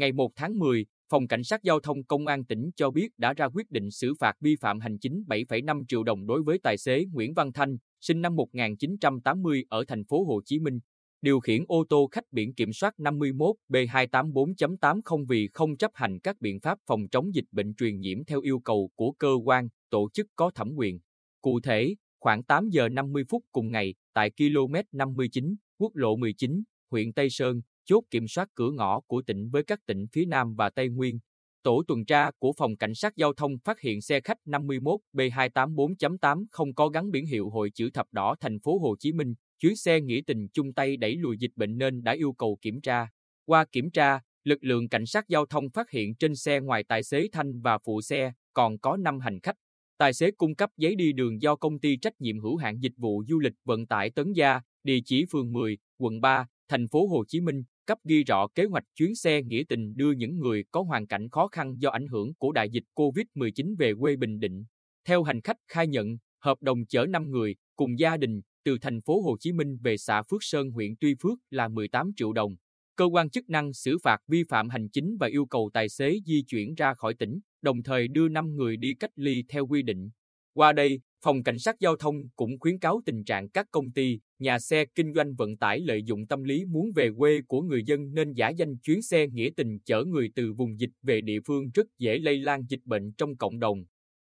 Ngày 1 tháng 10, Phòng Cảnh sát Giao thông Công an tỉnh cho biết đã ra quyết định xử phạt vi phạm hành chính 7,5 triệu đồng đối với tài xế Nguyễn Văn Thanh, sinh năm 1980 ở thành phố Hồ Chí Minh, điều khiển ô tô khách biển kiểm soát 51 B284.80 vì không chấp hành các biện pháp phòng chống dịch bệnh truyền nhiễm theo yêu cầu của cơ quan, tổ chức có thẩm quyền. Cụ thể, khoảng 8 giờ 50 phút cùng ngày, tại km 59, quốc lộ 19, huyện Tây Sơn, chốt kiểm soát cửa ngõ của tỉnh với các tỉnh phía Nam và Tây Nguyên. Tổ tuần tra của Phòng Cảnh sát Giao thông phát hiện xe khách 51 B284.8 không có gắn biển hiệu hội chữ thập đỏ thành phố Hồ Chí Minh, chuyến xe nghĩa tình chung tay đẩy lùi dịch bệnh nên đã yêu cầu kiểm tra. Qua kiểm tra, lực lượng cảnh sát giao thông phát hiện trên xe ngoài tài xế Thanh và phụ xe còn có 5 hành khách. Tài xế cung cấp giấy đi đường do công ty trách nhiệm hữu hạn dịch vụ du lịch vận tải Tấn Gia, địa chỉ phường 10, quận 3, thành phố Hồ Chí Minh, cấp ghi rõ kế hoạch chuyến xe nghĩa tình đưa những người có hoàn cảnh khó khăn do ảnh hưởng của đại dịch COVID-19 về quê Bình Định. Theo hành khách khai nhận, hợp đồng chở 5 người cùng gia đình từ thành phố Hồ Chí Minh về xã Phước Sơn huyện Tuy Phước là 18 triệu đồng. Cơ quan chức năng xử phạt vi phạm hành chính và yêu cầu tài xế di chuyển ra khỏi tỉnh, đồng thời đưa 5 người đi cách ly theo quy định. Qua đây, Phòng Cảnh sát Giao thông cũng khuyến cáo tình trạng các công ty, nhà xe kinh doanh vận tải lợi dụng tâm lý muốn về quê của người dân nên giả danh chuyến xe nghĩa tình chở người từ vùng dịch về địa phương rất dễ lây lan dịch bệnh trong cộng đồng.